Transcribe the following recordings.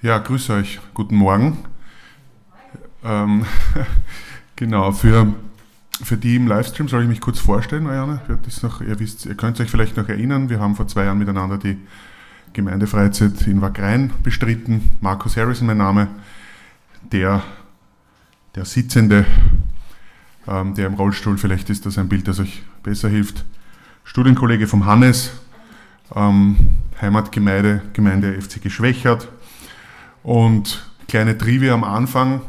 Ja, grüße euch. Guten Morgen. Ähm, genau, für, für die im Livestream soll ich mich kurz vorstellen, Ariane. Ihr, wisst, ihr könnt euch vielleicht noch erinnern, wir haben vor zwei Jahren miteinander die Gemeindefreizeit in Wagrein bestritten. Markus Harrison, mein Name, der, der Sitzende, ähm, der im Rollstuhl, vielleicht ist das ein Bild, das euch besser hilft. Studienkollege vom Hannes, ähm, Heimatgemeinde, Gemeinde FC Geschwächert und kleine Trivia am Anfang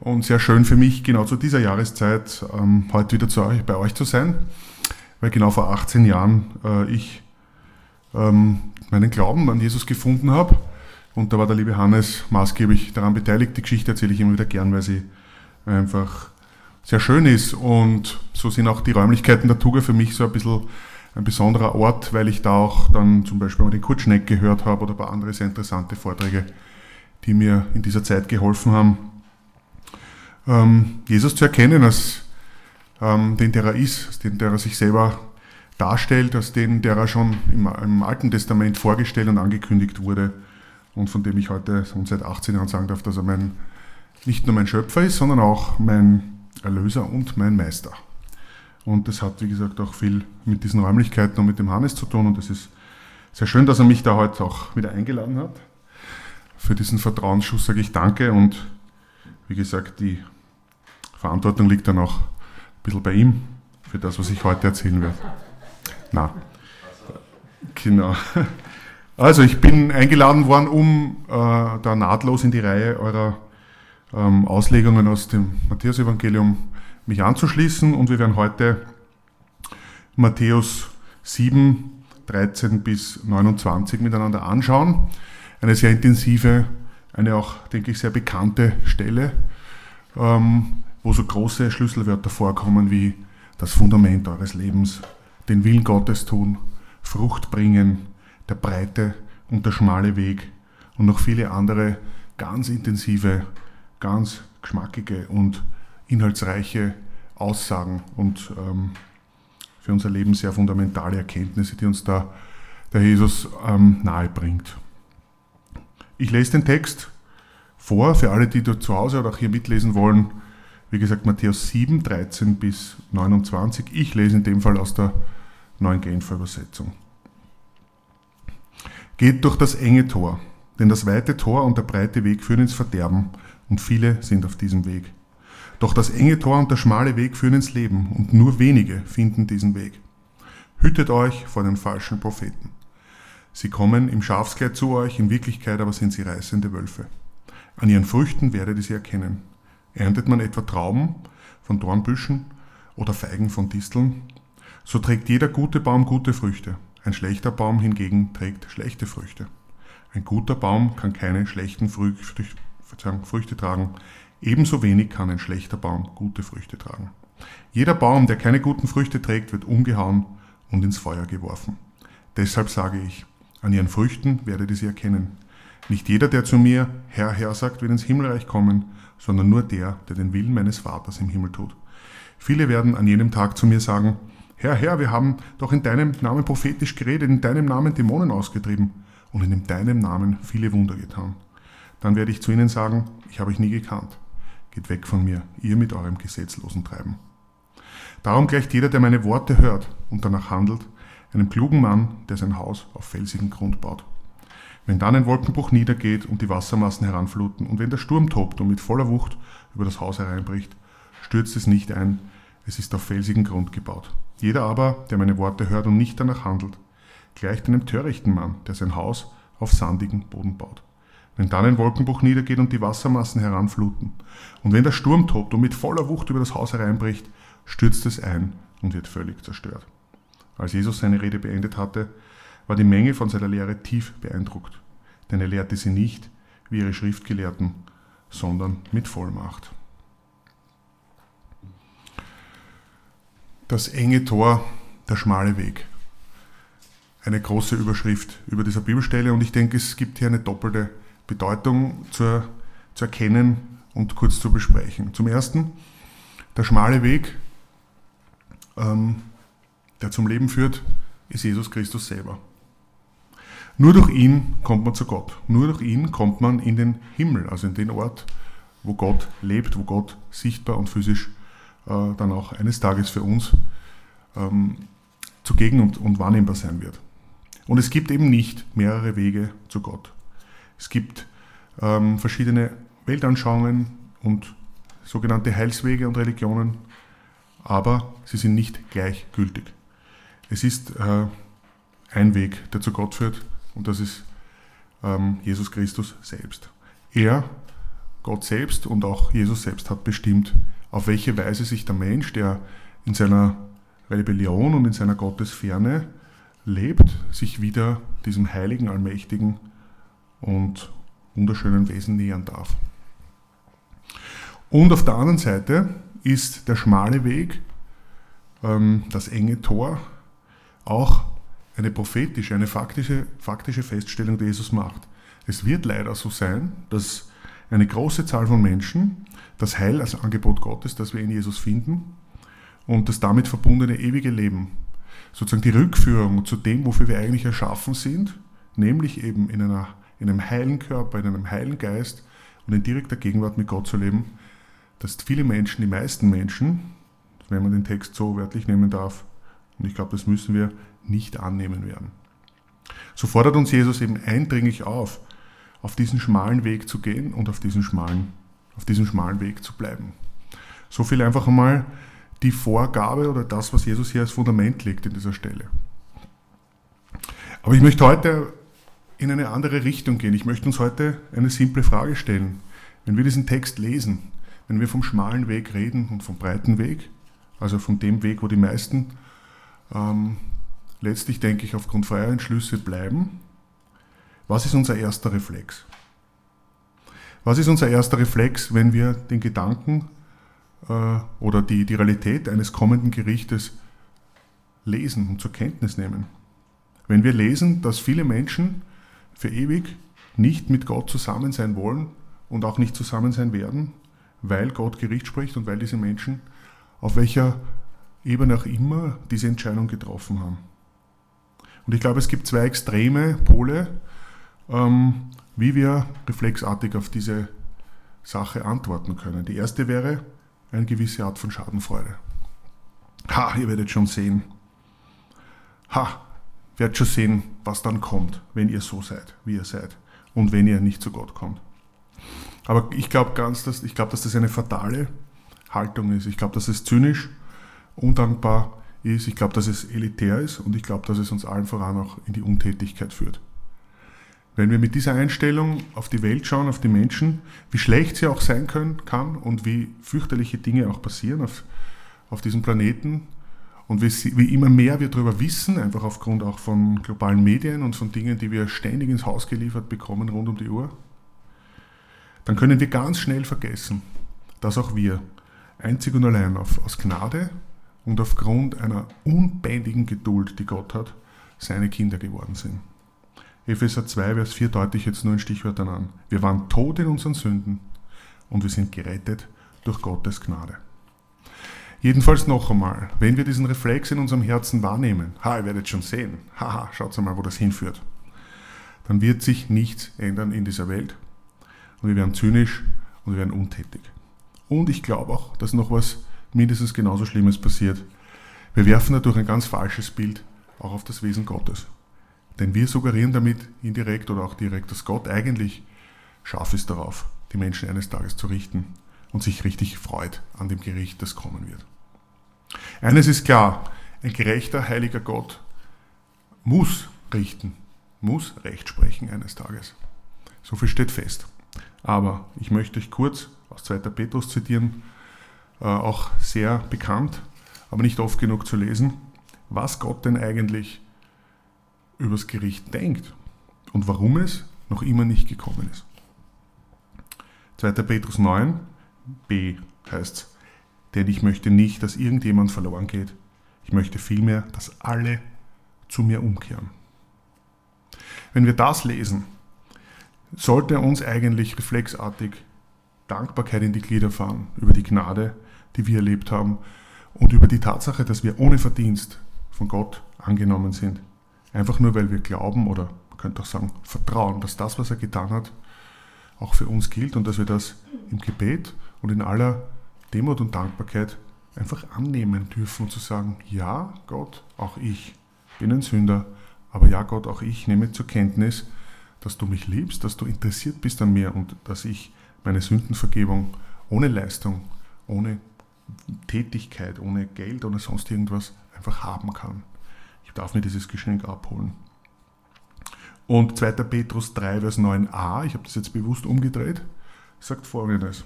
und sehr schön für mich, genau zu dieser Jahreszeit ähm, heute wieder zu euch, bei euch zu sein, weil genau vor 18 Jahren äh, ich ähm, meinen Glauben an Jesus gefunden habe. Und da war der liebe Hannes maßgeblich daran beteiligt. Die Geschichte erzähle ich immer wieder gern, weil sie einfach sehr schön ist. Und so sind auch die Räumlichkeiten der Tuga für mich so ein bisschen ein besonderer Ort, weil ich da auch dann zum Beispiel mal den Kurt Schneck gehört habe oder ein paar andere sehr interessante Vorträge die mir in dieser Zeit geholfen haben, ähm, Jesus zu erkennen als ähm, den, der er ist, als den, der er sich selber darstellt, als den, der er schon im, im Alten Testament vorgestellt und angekündigt wurde und von dem ich heute und seit 18 Jahren sagen darf, dass er mein, nicht nur mein Schöpfer ist, sondern auch mein Erlöser und mein Meister. Und das hat, wie gesagt, auch viel mit diesen Räumlichkeiten und mit dem Hannes zu tun. Und es ist sehr schön, dass er mich da heute auch wieder eingeladen hat für diesen Vertrauensschuss sage ich danke und wie gesagt, die Verantwortung liegt dann auch ein bisschen bei ihm für das, was ich heute erzählen werde. Na, genau. Also ich bin eingeladen worden, um äh, da nahtlos in die Reihe eurer ähm, Auslegungen aus dem Matthäus-Evangelium mich anzuschließen und wir werden heute Matthäus 7, 13 bis 29 miteinander anschauen eine sehr intensive, eine auch, denke ich, sehr bekannte Stelle, ähm, wo so große Schlüsselwörter vorkommen wie das Fundament eures Lebens, den Willen Gottes tun, Frucht bringen, der breite und der schmale Weg und noch viele andere ganz intensive, ganz geschmackige und inhaltsreiche Aussagen und ähm, für unser Leben sehr fundamentale Erkenntnisse, die uns da der Jesus ähm, nahe bringt. Ich lese den Text vor, für alle, die dort zu Hause oder auch hier mitlesen wollen. Wie gesagt, Matthäus 7, 13 bis 29. Ich lese in dem Fall aus der neuen Genfer Übersetzung. Geht durch das enge Tor, denn das weite Tor und der breite Weg führen ins Verderben, und viele sind auf diesem Weg. Doch das enge Tor und der schmale Weg führen ins Leben, und nur wenige finden diesen Weg. Hütet euch vor den falschen Propheten. Sie kommen im Schafskleid zu euch, in Wirklichkeit aber sind sie reißende Wölfe. An ihren Früchten werdet ihr sie erkennen. Erntet man etwa Trauben von Dornbüschen oder Feigen von Disteln, so trägt jeder gute Baum gute Früchte. Ein schlechter Baum hingegen trägt schlechte Früchte. Ein guter Baum kann keine schlechten Früchte, Früchte tragen, ebenso wenig kann ein schlechter Baum gute Früchte tragen. Jeder Baum, der keine guten Früchte trägt, wird umgehauen und ins Feuer geworfen. Deshalb sage ich, an ihren Früchten werdet ihr sie erkennen. Nicht jeder, der zu mir Herr, Herr sagt, wird ins Himmelreich kommen, sondern nur der, der den Willen meines Vaters im Himmel tut. Viele werden an jenem Tag zu mir sagen, Herr, Herr, wir haben doch in deinem Namen prophetisch geredet, in deinem Namen Dämonen ausgetrieben und in deinem Namen viele Wunder getan. Dann werde ich zu ihnen sagen, ich habe euch nie gekannt. Geht weg von mir, ihr mit eurem gesetzlosen Treiben. Darum gleicht jeder, der meine Worte hört und danach handelt, einem klugen Mann, der sein Haus auf felsigen Grund baut. Wenn dann ein Wolkenbruch niedergeht und die Wassermassen heranfluten und wenn der Sturm tobt und mit voller Wucht über das Haus hereinbricht, stürzt es nicht ein, es ist auf felsigen Grund gebaut. Jeder aber, der meine Worte hört und nicht danach handelt, gleicht einem törichten Mann, der sein Haus auf sandigen Boden baut. Wenn dann ein Wolkenbruch niedergeht und die Wassermassen heranfluten, und wenn der Sturm tobt und mit voller Wucht über das Haus hereinbricht, stürzt es ein und wird völlig zerstört. Als Jesus seine Rede beendet hatte, war die Menge von seiner Lehre tief beeindruckt, denn er lehrte sie nicht wie ihre Schriftgelehrten, sondern mit Vollmacht. Das enge Tor, der schmale Weg. Eine große Überschrift über dieser Bibelstelle und ich denke, es gibt hier eine doppelte Bedeutung zu, zu erkennen und kurz zu besprechen. Zum Ersten, der schmale Weg ähm, der zum Leben führt, ist Jesus Christus selber. Nur durch ihn kommt man zu Gott. Nur durch ihn kommt man in den Himmel, also in den Ort, wo Gott lebt, wo Gott sichtbar und physisch äh, dann auch eines Tages für uns ähm, zugegen und, und wahrnehmbar sein wird. Und es gibt eben nicht mehrere Wege zu Gott. Es gibt ähm, verschiedene Weltanschauungen und sogenannte Heilswege und Religionen, aber sie sind nicht gleichgültig. Es ist äh, ein Weg, der zu Gott führt und das ist ähm, Jesus Christus selbst. Er, Gott selbst und auch Jesus selbst hat bestimmt, auf welche Weise sich der Mensch, der in seiner Rebellion und in seiner Gottesferne lebt, sich wieder diesem heiligen, allmächtigen und wunderschönen Wesen nähern darf. Und auf der anderen Seite ist der schmale Weg, ähm, das enge Tor, auch eine prophetische, eine faktische, faktische Feststellung, die Jesus macht. Es wird leider so sein, dass eine große Zahl von Menschen das Heil als Angebot Gottes, das wir in Jesus finden, und das damit verbundene ewige Leben, sozusagen die Rückführung zu dem, wofür wir eigentlich erschaffen sind, nämlich eben in, einer, in einem heilen Körper, in einem heilen Geist und in direkter Gegenwart mit Gott zu leben, dass viele Menschen, die meisten Menschen, wenn man den Text so wörtlich nehmen darf, und ich glaube, das müssen wir nicht annehmen werden. So fordert uns Jesus eben eindringlich auf, auf diesen schmalen Weg zu gehen und auf diesen schmalen, auf diesem schmalen Weg zu bleiben. So viel einfach einmal die Vorgabe oder das, was Jesus hier als Fundament legt in dieser Stelle. Aber ich möchte heute in eine andere Richtung gehen. Ich möchte uns heute eine simple Frage stellen. Wenn wir diesen Text lesen, wenn wir vom schmalen Weg reden und vom breiten Weg, also von dem Weg, wo die meisten ähm, letztlich, denke ich, aufgrund freier Entschlüsse bleiben, was ist unser erster Reflex? Was ist unser erster Reflex, wenn wir den Gedanken äh, oder die, die Realität eines kommenden Gerichtes lesen und zur Kenntnis nehmen? Wenn wir lesen, dass viele Menschen für ewig nicht mit Gott zusammen sein wollen und auch nicht zusammen sein werden, weil Gott Gericht spricht und weil diese Menschen auf welcher Ebene auch immer diese Entscheidung getroffen haben. Und ich glaube, es gibt zwei extreme Pole, ähm, wie wir reflexartig auf diese Sache antworten können. Die erste wäre eine gewisse Art von Schadenfreude. Ha, ihr werdet schon sehen. Ha, werdet schon sehen, was dann kommt, wenn ihr so seid, wie ihr seid und wenn ihr nicht zu Gott kommt. Aber ich glaube ganz, dass, ich glaube, dass das eine fatale Haltung ist. Ich glaube, dass es zynisch, undankbar ist. Ich glaube, dass es elitär ist und ich glaube, dass es uns allen voran auch in die Untätigkeit führt. Wenn wir mit dieser Einstellung auf die Welt schauen, auf die Menschen, wie schlecht sie auch sein können, kann und wie fürchterliche Dinge auch passieren auf, auf diesem Planeten und wie, wie immer mehr wir darüber wissen, einfach aufgrund auch von globalen Medien und von Dingen, die wir ständig ins Haus geliefert bekommen rund um die Uhr, dann können wir ganz schnell vergessen, dass auch wir einzig und allein auf, aus Gnade und aufgrund einer unbändigen Geduld, die Gott hat, seine Kinder geworden sind. Epheser 2, Vers 4 deute ich jetzt nur in Stichwörtern an. Wir waren tot in unseren Sünden und wir sind gerettet durch Gottes Gnade. Jedenfalls noch einmal, wenn wir diesen Reflex in unserem Herzen wahrnehmen, ha, ihr werdet schon sehen, haha, schaut mal, wo das hinführt, dann wird sich nichts ändern in dieser Welt und wir werden zynisch und wir werden untätig. Und ich glaube auch, dass noch was mindestens genauso Schlimmes passiert. Wir werfen dadurch ein ganz falsches Bild auch auf das Wesen Gottes. Denn wir suggerieren damit indirekt oder auch direkt, dass Gott eigentlich scharf ist darauf, die Menschen eines Tages zu richten und sich richtig freut an dem Gericht, das kommen wird. Eines ist klar, ein gerechter, heiliger Gott muss richten, muss Recht sprechen eines Tages. So viel steht fest. Aber ich möchte euch kurz aus 2. Petrus zitieren, auch sehr bekannt, aber nicht oft genug zu lesen, was Gott denn eigentlich übers Gericht denkt und warum es noch immer nicht gekommen ist. 2. Petrus 9, b heißt es, denn ich möchte nicht, dass irgendjemand verloren geht. Ich möchte vielmehr, dass alle zu mir umkehren. Wenn wir das lesen, sollte uns eigentlich reflexartig Dankbarkeit in die Glieder fahren über die Gnade, die wir erlebt haben und über die Tatsache, dass wir ohne Verdienst von Gott angenommen sind. Einfach nur, weil wir glauben oder man könnte auch sagen, vertrauen, dass das, was er getan hat, auch für uns gilt und dass wir das im Gebet und in aller Demut und Dankbarkeit einfach annehmen dürfen und zu sagen, ja Gott, auch ich bin ein Sünder, aber ja Gott, auch ich nehme zur Kenntnis, dass du mich liebst, dass du interessiert bist an mir und dass ich meine Sündenvergebung ohne Leistung, ohne Tätigkeit, ohne Geld oder sonst irgendwas einfach haben kann. Ich darf mir dieses Geschenk abholen. Und 2. Petrus 3, Vers 9a, ich habe das jetzt bewusst umgedreht, sagt folgendes.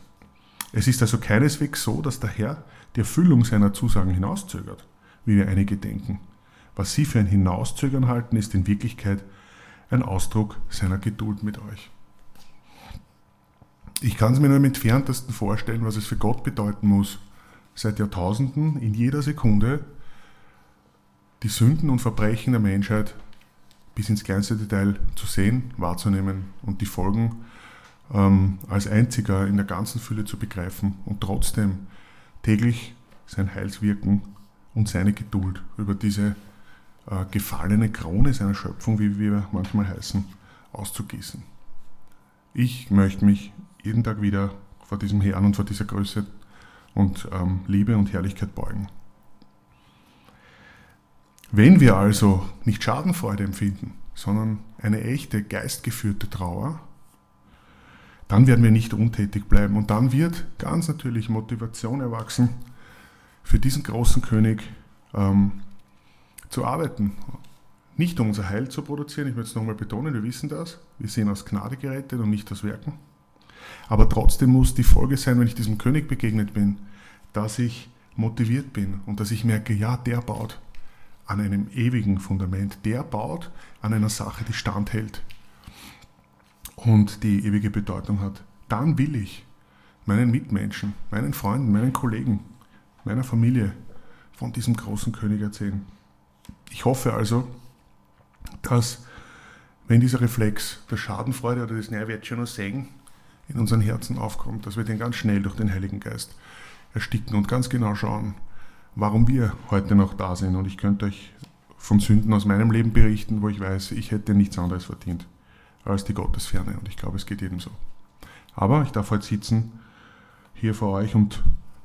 Es ist also keineswegs so, dass der Herr die Erfüllung seiner Zusagen hinauszögert, wie wir einige denken. Was sie für ein Hinauszögern halten, ist in Wirklichkeit ein Ausdruck seiner Geduld mit euch. Ich kann es mir nur im entferntesten vorstellen, was es für Gott bedeuten muss, seit Jahrtausenden in jeder Sekunde die Sünden und Verbrechen der Menschheit bis ins kleinste Detail zu sehen, wahrzunehmen und die Folgen ähm, als einziger in der ganzen Fülle zu begreifen und trotzdem täglich sein Heilswirken und seine Geduld über diese äh, gefallene Krone seiner Schöpfung, wie wir manchmal heißen, auszugießen. Ich möchte mich jeden Tag wieder vor diesem Herrn und vor dieser Größe und ähm, Liebe und Herrlichkeit beugen. Wenn wir also nicht Schadenfreude empfinden, sondern eine echte geistgeführte Trauer, dann werden wir nicht untätig bleiben und dann wird ganz natürlich Motivation erwachsen, für diesen großen König ähm, zu arbeiten. Nicht um unser Heil zu produzieren, ich möchte es nochmal betonen, wir wissen das, wir sind aus Gnade gerettet und nicht aus Werken. Aber trotzdem muss die Folge sein, wenn ich diesem König begegnet bin, dass ich motiviert bin und dass ich merke, ja, der baut an einem ewigen Fundament, der baut an einer Sache, die standhält und die ewige Bedeutung hat. Dann will ich meinen Mitmenschen, meinen Freunden, meinen Kollegen, meiner Familie von diesem großen König erzählen. Ich hoffe also, dass wenn dieser Reflex der Schadenfreude oder des Nährwerts schon Segen in unseren Herzen aufkommt, dass wir den ganz schnell durch den Heiligen Geist ersticken und ganz genau schauen, warum wir heute noch da sind. Und ich könnte euch von Sünden aus meinem Leben berichten, wo ich weiß, ich hätte nichts anderes verdient als die Gottesferne. Und ich glaube, es geht jedem so. Aber ich darf heute sitzen hier vor euch und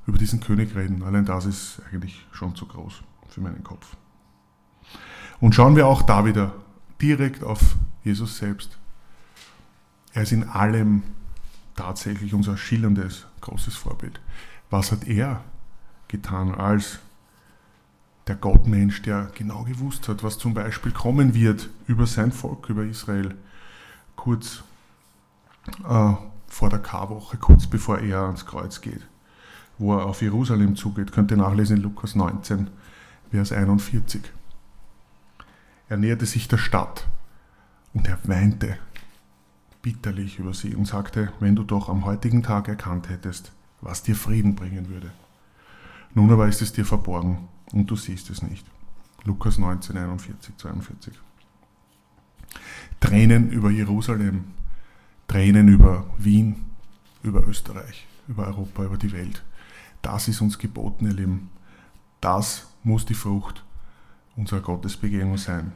über diesen König reden. Allein das ist eigentlich schon zu groß für meinen Kopf. Und schauen wir auch da wieder direkt auf Jesus selbst. Er ist in allem tatsächlich unser schillerndes, großes Vorbild. Was hat er getan als der Gottmensch, der genau gewusst hat, was zum Beispiel kommen wird über sein Volk, über Israel, kurz äh, vor der Karwoche, kurz bevor er ans Kreuz geht, wo er auf Jerusalem zugeht. Könnt ihr nachlesen in Lukas 19, Vers 41. Er näherte sich der Stadt und er weinte bitterlich über sie und sagte, wenn du doch am heutigen Tag erkannt hättest, was dir Frieden bringen würde. Nun aber ist es dir verborgen und du siehst es nicht. Lukas 19, 41, 42. Tränen über Jerusalem, Tränen über Wien, über Österreich, über Europa, über die Welt. Das ist uns geboten, ihr Lieben. Das muss die Frucht unserer Gottesbegegnung sein.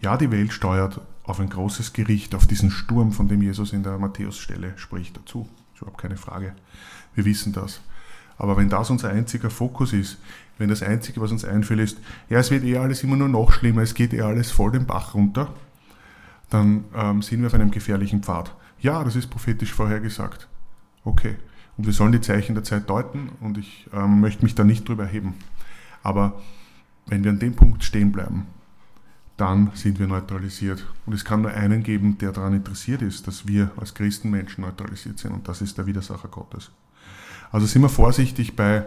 Ja, die Welt steuert auf ein großes Gericht, auf diesen Sturm, von dem Jesus in der Matthäusstelle spricht, dazu. Überhaupt keine Frage. Wir wissen das. Aber wenn das unser einziger Fokus ist, wenn das Einzige, was uns einfällt, ist, ja, es wird eh alles immer nur noch schlimmer, es geht eh alles voll den Bach runter, dann ähm, sind wir auf einem gefährlichen Pfad. Ja, das ist prophetisch vorhergesagt. Okay. Und wir sollen die Zeichen der Zeit deuten und ich ähm, möchte mich da nicht drüber heben. Aber wenn wir an dem Punkt stehen bleiben, dann sind wir neutralisiert. Und es kann nur einen geben, der daran interessiert ist, dass wir als Christenmenschen neutralisiert sind. Und das ist der Widersacher Gottes. Also sind wir vorsichtig bei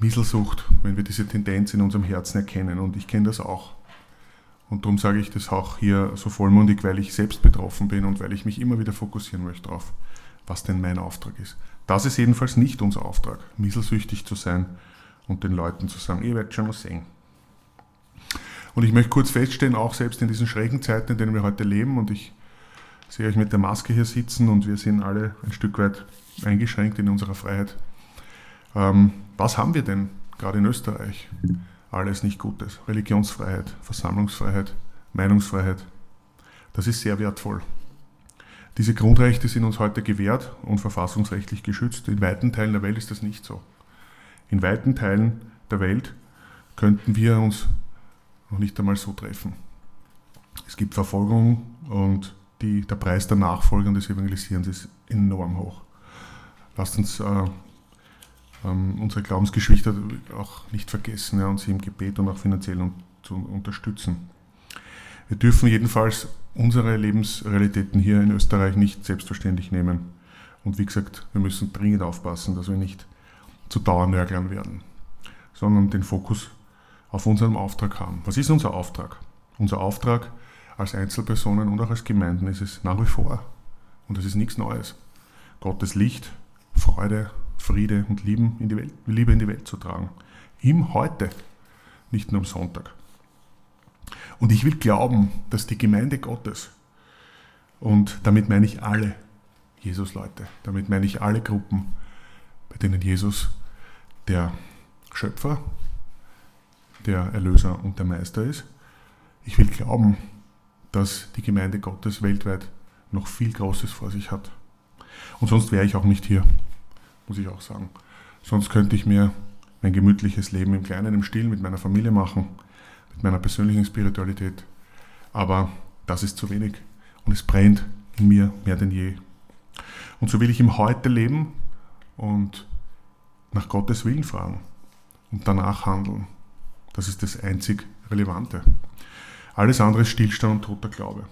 Mieselsucht, wenn wir diese Tendenz in unserem Herzen erkennen. Und ich kenne das auch. Und darum sage ich das auch hier so vollmundig, weil ich selbst betroffen bin und weil ich mich immer wieder fokussieren möchte darauf, was denn mein Auftrag ist. Das ist jedenfalls nicht unser Auftrag, mieselsüchtig zu sein und den Leuten zu sagen, ihr werdet schon was sehen. Und ich möchte kurz feststellen, auch selbst in diesen schrägen Zeiten, in denen wir heute leben, und ich sehe euch mit der Maske hier sitzen und wir sind alle ein Stück weit eingeschränkt in unserer Freiheit. Ähm, was haben wir denn gerade in Österreich? Alles nicht Gutes. Religionsfreiheit, Versammlungsfreiheit, Meinungsfreiheit. Das ist sehr wertvoll. Diese Grundrechte sind uns heute gewährt und verfassungsrechtlich geschützt. In weiten Teilen der Welt ist das nicht so. In weiten Teilen der Welt könnten wir uns noch nicht einmal so treffen. Es gibt Verfolgung und die, der Preis der Nachfolge und des Evangelisierens ist enorm hoch. Lasst uns äh, ähm, unsere Glaubensgeschwister auch nicht vergessen ja, und sie im Gebet und auch finanziell un zu unterstützen. Wir dürfen jedenfalls unsere Lebensrealitäten hier in Österreich nicht selbstverständlich nehmen. Und wie gesagt, wir müssen dringend aufpassen, dass wir nicht zu Dauernörglern werden, sondern den Fokus auf unseren Auftrag haben. Was ist unser Auftrag? Unser Auftrag als Einzelpersonen und auch als Gemeinden ist es nach wie vor, und das ist nichts Neues, Gottes Licht, Freude, Friede und Liebe in die Welt, Liebe in die Welt zu tragen. Ihm heute, nicht nur am Sonntag. Und ich will glauben, dass die Gemeinde Gottes, und damit meine ich alle Jesus-Leute, damit meine ich alle Gruppen, bei denen Jesus der Schöpfer, der Erlöser und der Meister ist, ich will glauben, dass die Gemeinde Gottes weltweit noch viel Großes vor sich hat. Und sonst wäre ich auch nicht hier, muss ich auch sagen. Sonst könnte ich mir mein gemütliches Leben im Kleinen, im Stillen mit meiner Familie machen, mit meiner persönlichen Spiritualität. Aber das ist zu wenig und es brennt in mir mehr denn je. Und so will ich im Heute leben und nach Gottes Willen fragen und danach handeln. Das ist das einzig Relevante. Alles andere ist Stillstand und toter Glaube.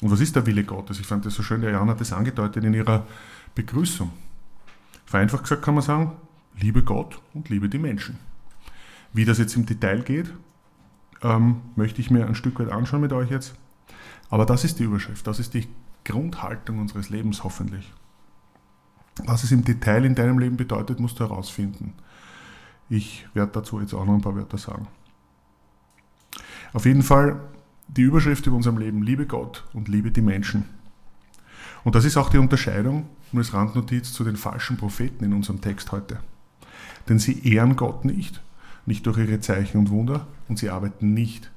Und was ist der Wille Gottes? Ich fand das so schön, der Jan hat das angedeutet in ihrer Begrüßung. Vereinfacht gesagt kann man sagen, liebe Gott und liebe die Menschen. Wie das jetzt im Detail geht, ähm, möchte ich mir ein Stück weit anschauen mit euch jetzt. Aber das ist die Überschrift, das ist die Grundhaltung unseres Lebens hoffentlich. Was es im Detail in deinem Leben bedeutet, musst du herausfinden. Ich werde dazu jetzt auch noch ein paar Wörter sagen. Auf jeden Fall die Überschrift über unserem Leben, liebe Gott und liebe die Menschen. Und das ist auch die Unterscheidung, nur als Randnotiz, zu den falschen Propheten in unserem Text heute. Denn sie ehren Gott nicht, nicht durch ihre Zeichen und Wunder, und sie arbeiten nicht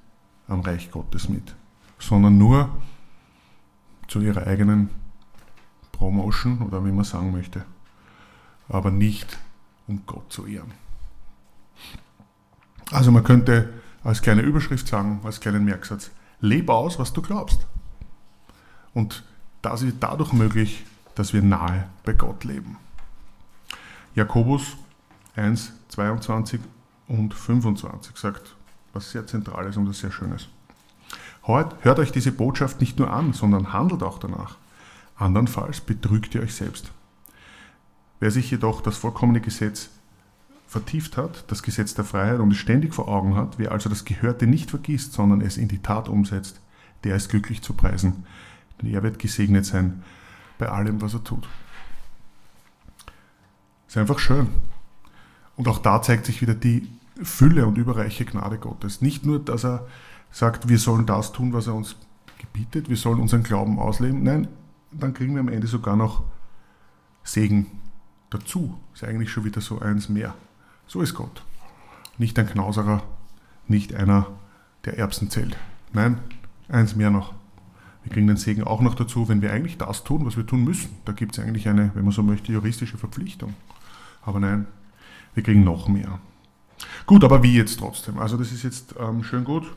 am Reich Gottes mit, sondern nur zu ihrer eigenen Promotion oder wie man sagen möchte, aber nicht um Gott zu ehren. Also man könnte als kleine Überschrift sagen, als kleinen Merksatz, lebe aus, was du glaubst. Und das ist dadurch möglich, dass wir nahe bei Gott leben. Jakobus 1, 22 und 25 sagt was sehr Zentrales und was sehr Schönes. Hört euch diese Botschaft nicht nur an, sondern handelt auch danach. Andernfalls betrügt ihr euch selbst. Wer sich jedoch das vollkommene Gesetz vertieft hat, das Gesetz der Freiheit und es ständig vor Augen hat, wer also das Gehörte nicht vergisst, sondern es in die Tat umsetzt, der ist glücklich zu preisen, denn er wird gesegnet sein bei allem, was er tut. Ist einfach schön. Und auch da zeigt sich wieder die Fülle und überreiche Gnade Gottes. Nicht nur, dass er sagt, wir sollen das tun, was er uns gebietet, wir sollen unseren Glauben ausleben. Nein, dann kriegen wir am Ende sogar noch Segen dazu. Ist eigentlich schon wieder so eins mehr. So ist Gott. Nicht ein Knauserer, nicht einer, der Erbsen zählt. Nein, eins mehr noch. Wir kriegen den Segen auch noch dazu, wenn wir eigentlich das tun, was wir tun müssen. Da gibt es eigentlich eine, wenn man so möchte, juristische Verpflichtung. Aber nein, wir kriegen noch mehr. Gut, aber wie jetzt trotzdem? Also das ist jetzt ähm, schön gut.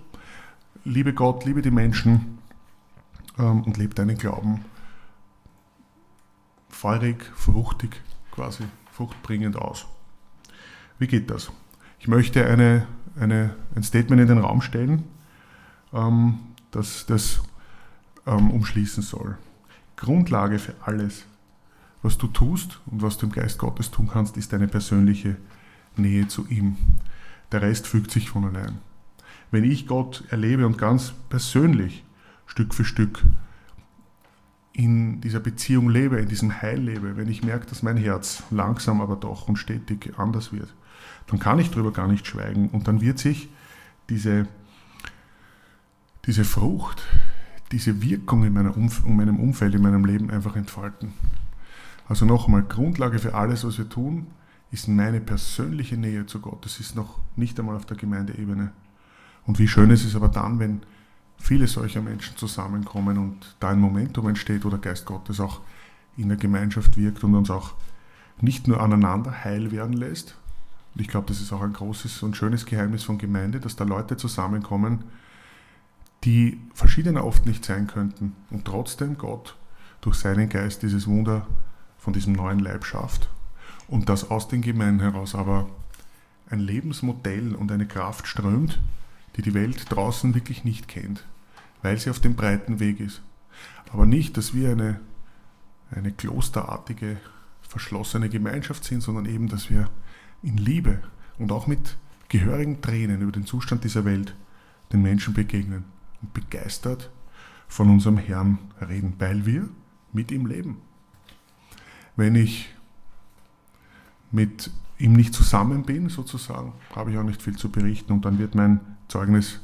Liebe Gott, liebe die Menschen ähm, und lebt deinen Glauben feurig, fruchtig, quasi fruchtbringend aus. Wie geht das? Ich möchte eine, eine, ein Statement in den Raum stellen, ähm, das das ähm, umschließen soll. Grundlage für alles, was du tust und was du im Geist Gottes tun kannst, ist deine persönliche Nähe zu ihm. Der Rest fügt sich von allein. Wenn ich Gott erlebe und ganz persönlich Stück für Stück in dieser Beziehung lebe, in diesem Heil lebe, wenn ich merke, dass mein Herz langsam aber doch und stetig anders wird, dann kann ich darüber gar nicht schweigen und dann wird sich diese, diese Frucht, diese Wirkung in, meiner Umf in meinem Umfeld, in meinem Leben einfach entfalten. Also nochmal, Grundlage für alles, was wir tun, ist meine persönliche Nähe zu Gott. Das ist noch nicht einmal auf der Gemeindeebene. Und wie schön ist es aber dann, wenn viele solcher Menschen zusammenkommen und da ein Momentum entsteht, wo der Geist Gottes auch in der Gemeinschaft wirkt und uns auch nicht nur aneinander heil werden lässt. Und ich glaube, das ist auch ein großes und schönes Geheimnis von Gemeinde, dass da Leute zusammenkommen, die verschiedener oft nicht sein könnten und trotzdem Gott durch seinen Geist dieses Wunder von diesem neuen Leib schafft und dass aus den Gemeinden heraus aber ein Lebensmodell und eine Kraft strömt, die die Welt draußen wirklich nicht kennt, weil sie auf dem breiten Weg ist. Aber nicht, dass wir eine, eine klosterartige, verschlossene Gemeinschaft sind, sondern eben, dass wir in Liebe und auch mit gehörigen Tränen über den Zustand dieser Welt den Menschen begegnen und begeistert von unserem Herrn reden, weil wir mit ihm leben. Wenn ich mit ihm nicht zusammen bin, sozusagen, habe ich auch nicht viel zu berichten und dann wird mein Zeugnis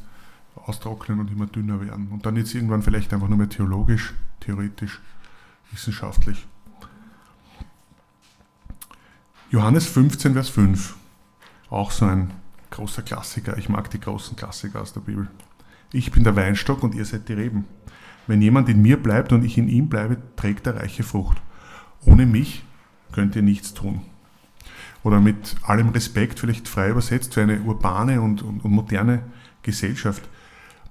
austrocknen und immer dünner werden. Und dann jetzt irgendwann vielleicht einfach nur mehr theologisch, theoretisch, wissenschaftlich. Johannes 15, Vers 5. Auch so ein großer Klassiker. Ich mag die großen Klassiker aus der Bibel. Ich bin der Weinstock und ihr seid die Reben. Wenn jemand in mir bleibt und ich in ihm bleibe, trägt er reiche Frucht. Ohne mich könnt ihr nichts tun oder mit allem Respekt vielleicht frei übersetzt für eine urbane und, und, und moderne Gesellschaft.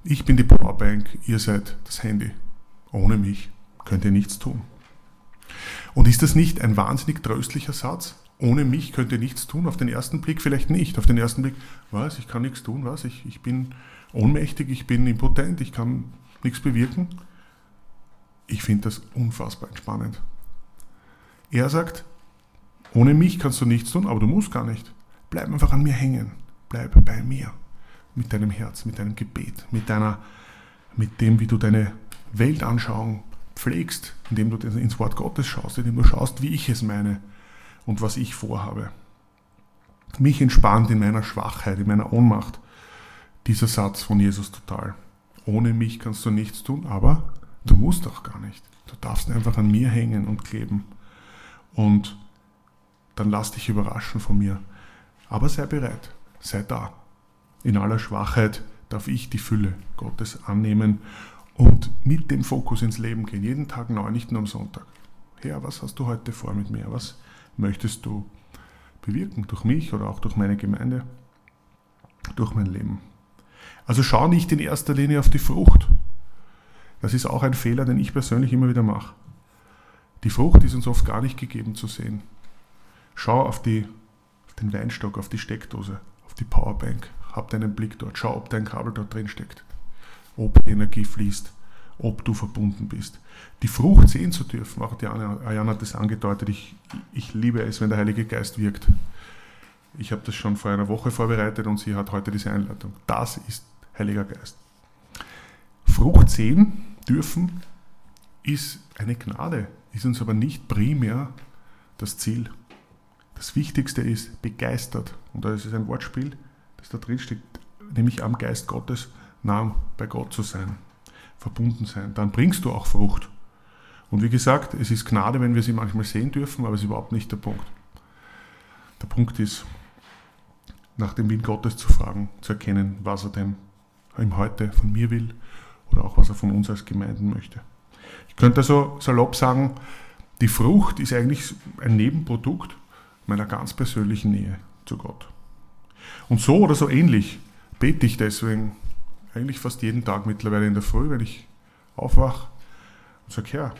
Ich bin die Powerbank, ihr seid das Handy. Ohne mich könnt ihr nichts tun. Und ist das nicht ein wahnsinnig tröstlicher Satz? Ohne mich könnt ihr nichts tun. Auf den ersten Blick vielleicht nicht. Auf den ersten Blick, was, ich kann nichts tun, was, ich, ich bin ohnmächtig, ich bin impotent, ich kann nichts bewirken. Ich finde das unfassbar entspannend. Er sagt, ohne mich kannst du nichts tun, aber du musst gar nicht. Bleib einfach an mir hängen. Bleib bei mir. Mit deinem Herz, mit deinem Gebet, mit deiner, mit dem, wie du deine Weltanschauung pflegst, indem du ins Wort Gottes schaust, indem du schaust, wie ich es meine und was ich vorhabe. Mich entspannt in meiner Schwachheit, in meiner Ohnmacht dieser Satz von Jesus total. Ohne mich kannst du nichts tun, aber du musst auch gar nicht. Du darfst einfach an mir hängen und kleben. Und dann lass dich überraschen von mir. Aber sei bereit, sei da. In aller Schwachheit darf ich die Fülle Gottes annehmen und mit dem Fokus ins Leben gehen, jeden Tag neu, nicht nur am Sonntag. Herr, was hast du heute vor mit mir? Was möchtest du bewirken durch mich oder auch durch meine Gemeinde, durch mein Leben? Also schau nicht in erster Linie auf die Frucht. Das ist auch ein Fehler, den ich persönlich immer wieder mache. Die Frucht ist uns oft gar nicht gegeben zu sehen. Schau auf, die, auf den Weinstock, auf die Steckdose, auf die Powerbank. Hab deinen Blick dort. Schau, ob dein Kabel dort drin steckt. Ob die Energie fließt. Ob du verbunden bist. Die Frucht sehen zu dürfen, auch die Ayana hat das angedeutet. Ich, ich liebe es, wenn der Heilige Geist wirkt. Ich habe das schon vor einer Woche vorbereitet und sie hat heute diese Einleitung. Das ist Heiliger Geist. Frucht sehen dürfen ist eine Gnade, ist uns aber nicht primär das Ziel. Das Wichtigste ist begeistert. Und da ist es ein Wortspiel, das da drin steht, nämlich am Geist Gottes nah bei Gott zu sein, verbunden sein. Dann bringst du auch Frucht. Und wie gesagt, es ist Gnade, wenn wir sie manchmal sehen dürfen, aber es ist überhaupt nicht der Punkt. Der Punkt ist, nach dem Willen Gottes zu fragen, zu erkennen, was er denn ihm heute von mir will oder auch was er von uns als Gemeinden möchte. Ich könnte also salopp sagen, die Frucht ist eigentlich ein Nebenprodukt meiner ganz persönlichen Nähe zu Gott. Und so oder so ähnlich bete ich deswegen eigentlich fast jeden Tag mittlerweile in der Früh, wenn ich aufwache und sage, Herr,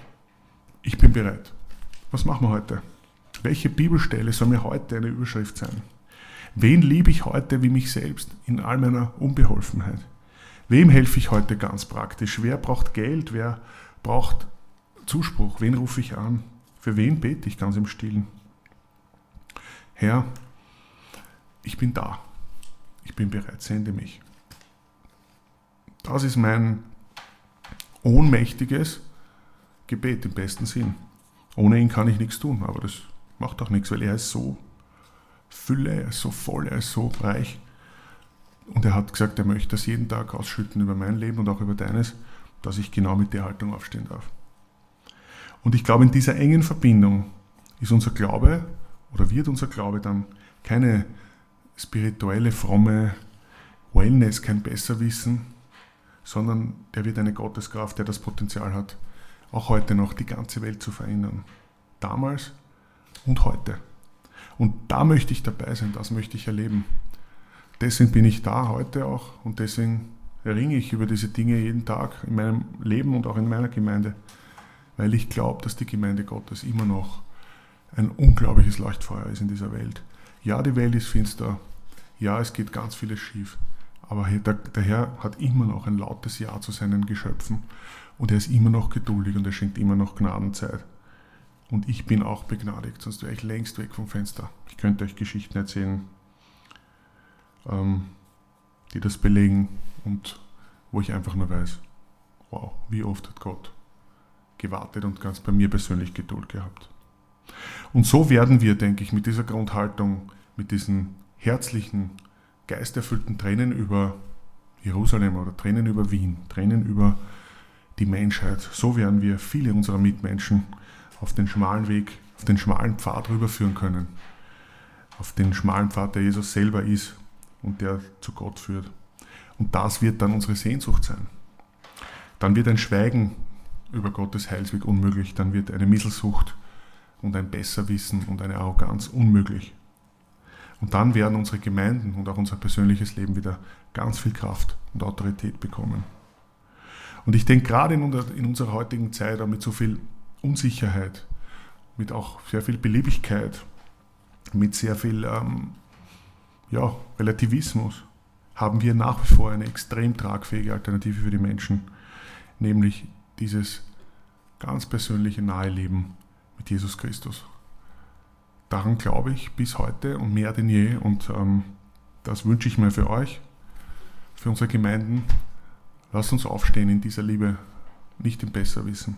ich bin bereit. Was machen wir heute? Welche Bibelstelle soll mir heute eine Überschrift sein? Wen liebe ich heute wie mich selbst in all meiner Unbeholfenheit? Wem helfe ich heute ganz praktisch? Wer braucht Geld? Wer braucht Zuspruch? Wen rufe ich an? Für wen bete ich ganz im Stillen? Herr, ich bin da. Ich bin bereit, sende mich. Das ist mein ohnmächtiges Gebet im besten Sinn. Ohne ihn kann ich nichts tun, aber das macht auch nichts, weil er ist so Fülle, er ist so voll, er ist so reich. Und er hat gesagt, er möchte das jeden Tag ausschütten über mein Leben und auch über deines, dass ich genau mit der Haltung aufstehen darf. Und ich glaube, in dieser engen Verbindung ist unser Glaube oder wird unser Glaube dann keine spirituelle, fromme Wellness, kein Besserwissen, sondern der wird eine Gotteskraft, der das Potenzial hat, auch heute noch die ganze Welt zu verändern. Damals und heute. Und da möchte ich dabei sein, das möchte ich erleben. Deswegen bin ich da heute auch und deswegen ringe ich über diese Dinge jeden Tag in meinem Leben und auch in meiner Gemeinde, weil ich glaube, dass die Gemeinde Gottes immer noch ein unglaubliches Leuchtfeuer ist in dieser Welt. Ja, die Welt ist finster. Ja, es geht ganz vieles schief. Aber der Herr hat immer noch ein lautes Ja zu seinen Geschöpfen und er ist immer noch geduldig und er schenkt immer noch Gnadenzeit. Und ich bin auch begnadigt, sonst wäre ich längst weg vom Fenster. Ich könnte euch Geschichten erzählen, ähm, die das belegen und wo ich einfach nur weiß, wow, wie oft hat Gott gewartet und ganz bei mir persönlich Geduld gehabt. Und so werden wir, denke ich, mit dieser Grundhaltung, mit diesen herzlichen, geisterfüllten Tränen über Jerusalem oder Tränen über Wien, Tränen über die Menschheit, so werden wir viele unserer Mitmenschen auf den schmalen Weg, auf den schmalen Pfad rüberführen können. Auf den schmalen Pfad, der Jesus selber ist und der zu Gott führt. Und das wird dann unsere Sehnsucht sein. Dann wird ein Schweigen über Gottes Heilsweg unmöglich, dann wird eine Misselsucht und ein Besserwissen und eine Arroganz unmöglich. Und dann werden unsere Gemeinden und auch unser persönliches Leben wieder ganz viel Kraft und Autorität bekommen. Und ich denke, gerade in, unserer heutigen Zeit, auch mit so viel Unsicherheit, mit auch sehr viel Beliebigkeit, mit sehr viel ähm, ja, Relativismus, haben wir nach wie vor eine extrem tragfähige Alternative für die Menschen, nämlich dieses ganz persönliche Naheleben mit Jesus Christus. Daran glaube ich bis heute und mehr denn je und ähm, das wünsche ich mir für euch, für unsere Gemeinden. Lasst uns aufstehen in dieser Liebe, nicht im Besserwissen.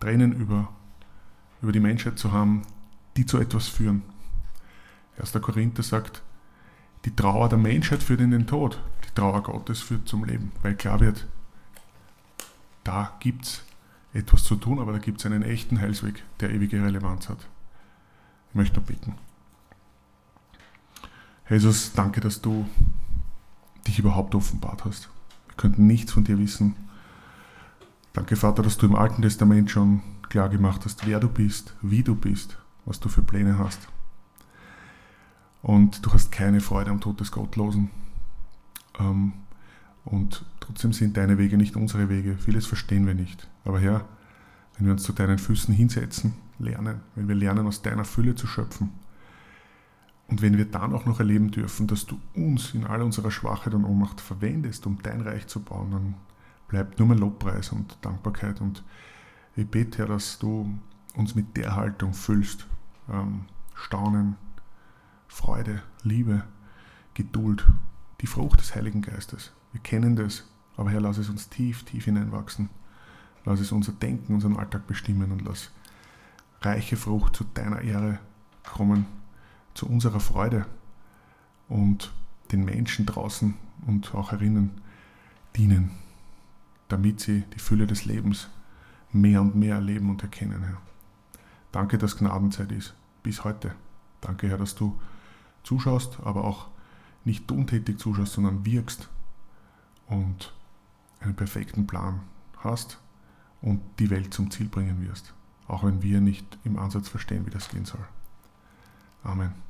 Tränen über, über die Menschheit zu haben, die zu etwas führen. 1. Korinther sagt, die Trauer der Menschheit führt in den Tod, die Trauer Gottes führt zum Leben, weil klar wird, da gibt es etwas zu tun, aber da gibt es einen echten Heilsweg, der ewige Relevanz hat. Ich möchte noch bitten. Jesus, danke, dass du dich überhaupt offenbart hast. Wir könnten nichts von dir wissen. Danke, Vater, dass du im Alten Testament schon klar gemacht hast, wer du bist, wie du bist, was du für Pläne hast. Und du hast keine Freude am Tod des Gottlosen. Ähm, und trotzdem sind deine Wege nicht unsere Wege. Vieles verstehen wir nicht. Aber Herr, wenn wir uns zu deinen Füßen hinsetzen, lernen, wenn wir lernen, aus deiner Fülle zu schöpfen, und wenn wir dann auch noch erleben dürfen, dass du uns in all unserer Schwachheit und Ohnmacht verwendest, um dein Reich zu bauen, dann bleibt nur mehr Lobpreis und Dankbarkeit. Und ich bete, Herr, dass du uns mit der Haltung füllst. Ähm, Staunen, Freude, Liebe, Geduld, die Frucht des Heiligen Geistes. Wir kennen das, aber Herr, lass es uns tief, tief hineinwachsen. Lass es unser Denken, unseren Alltag bestimmen und lass reiche Frucht zu deiner Ehre kommen, zu unserer Freude und den Menschen draußen und auch herinnen dienen, damit sie die Fülle des Lebens mehr und mehr erleben und erkennen, Herr. Danke, dass Gnadenzeit ist, bis heute. Danke, Herr, dass du zuschaust, aber auch nicht untätig zuschaust, sondern wirkst und einen perfekten Plan hast und die Welt zum Ziel bringen wirst, auch wenn wir nicht im Ansatz verstehen, wie das gehen soll. Amen.